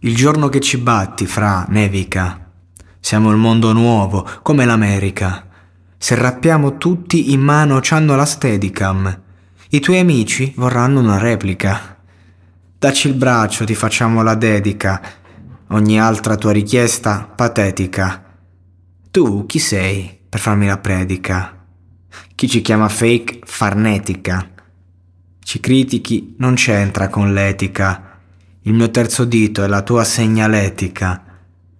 Il giorno che ci batti, fra, nevica. Siamo il mondo nuovo, come l'America. Se rappiamo tutti in mano c'hanno la Steadicam. I tuoi amici vorranno una replica. Dacci il braccio, ti facciamo la dedica. Ogni altra tua richiesta patetica. Tu chi sei per farmi la predica? Chi ci chiama fake farnetica? Ci critichi non c'entra con l'etica. Il mio terzo dito è la tua segnaletica.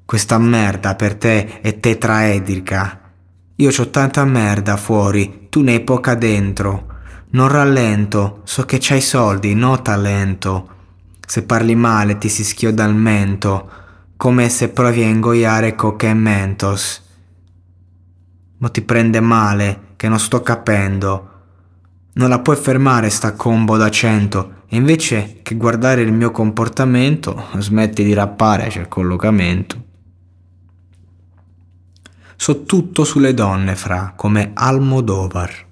Questa merda per te è tetraedrica. Io c'ho tanta merda fuori, tu ne hai poca dentro. Non rallento, so che c'hai soldi, no talento. Se parli male ti si schioda il mento, come se provi a ingoiare coca e mentos. Ma ti prende male, che non sto capendo. Non la puoi fermare sta combo da cento. E invece che guardare il mio comportamento, smetti di rappare, c'è il collocamento. So tutto sulle donne, fra, come Almodovar.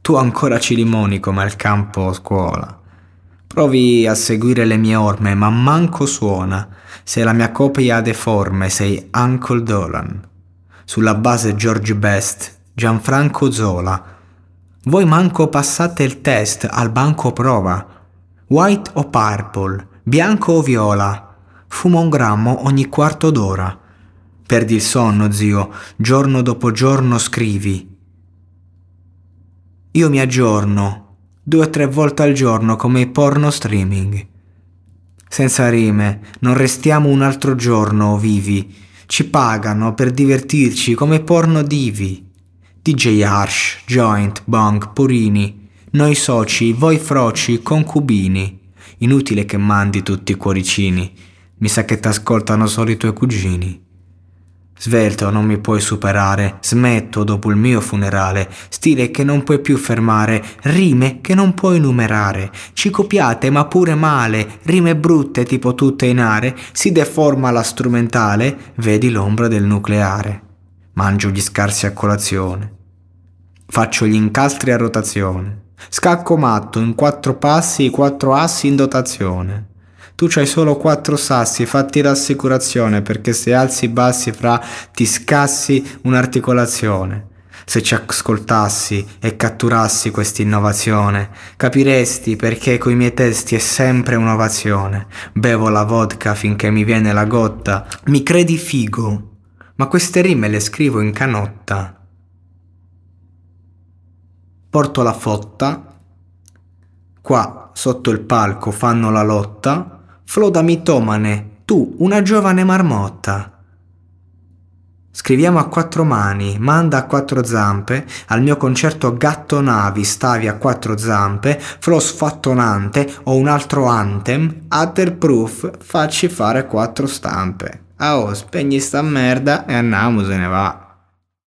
Tu ancora ci limoni come al campo scuola. Provi a seguire le mie orme, ma manco suona. Sei la mia copia deforme, sei Uncle Dolan. Sulla base George Best, Gianfranco Zola. Voi manco passate il test al banco prova. White o purple, bianco o viola. Fumo un grammo ogni quarto d'ora. Perdi il sonno, zio, giorno dopo giorno scrivi. Io mi aggiorno, due o tre volte al giorno come i porno streaming. Senza rime, non restiamo un altro giorno vivi. Ci pagano per divertirci come porno divi. DJ Harsh, Joint, Bong, Purini, noi soci, voi froci, concubini. Inutile che mandi tutti i cuoricini, mi sa che t'ascoltano solo i tuoi cugini. Svelto non mi puoi superare, smetto dopo il mio funerale, stile che non puoi più fermare, rime che non puoi numerare, ci copiate ma pure male, rime brutte tipo tutte in are, si deforma la strumentale, vedi l'ombra del nucleare. Mangio gli scarsi a colazione, faccio gli incastri a rotazione, scacco matto in quattro passi i quattro assi in dotazione. Tu c'hai solo quattro sassi, fatti l'assicurazione perché se alzi bassi fra ti scassi un'articolazione. Se ci ascoltassi e catturassi questa innovazione, capiresti perché coi miei testi è sempre un'ovazione. Bevo la vodka finché mi viene la gotta. Mi credi figo, ma queste rime le scrivo in canotta. Porto la fotta. Qua sotto il palco fanno la lotta Floda mitomane, tu, una giovane marmotta. Scriviamo a quattro mani, manda a quattro zampe, al mio concerto gatto navi stavi a quattro zampe, flow sfattonante o un altro anthem, Atterproof, facci fare quattro stampe. Ah oh, spegni sta merda e andiamo se ne va.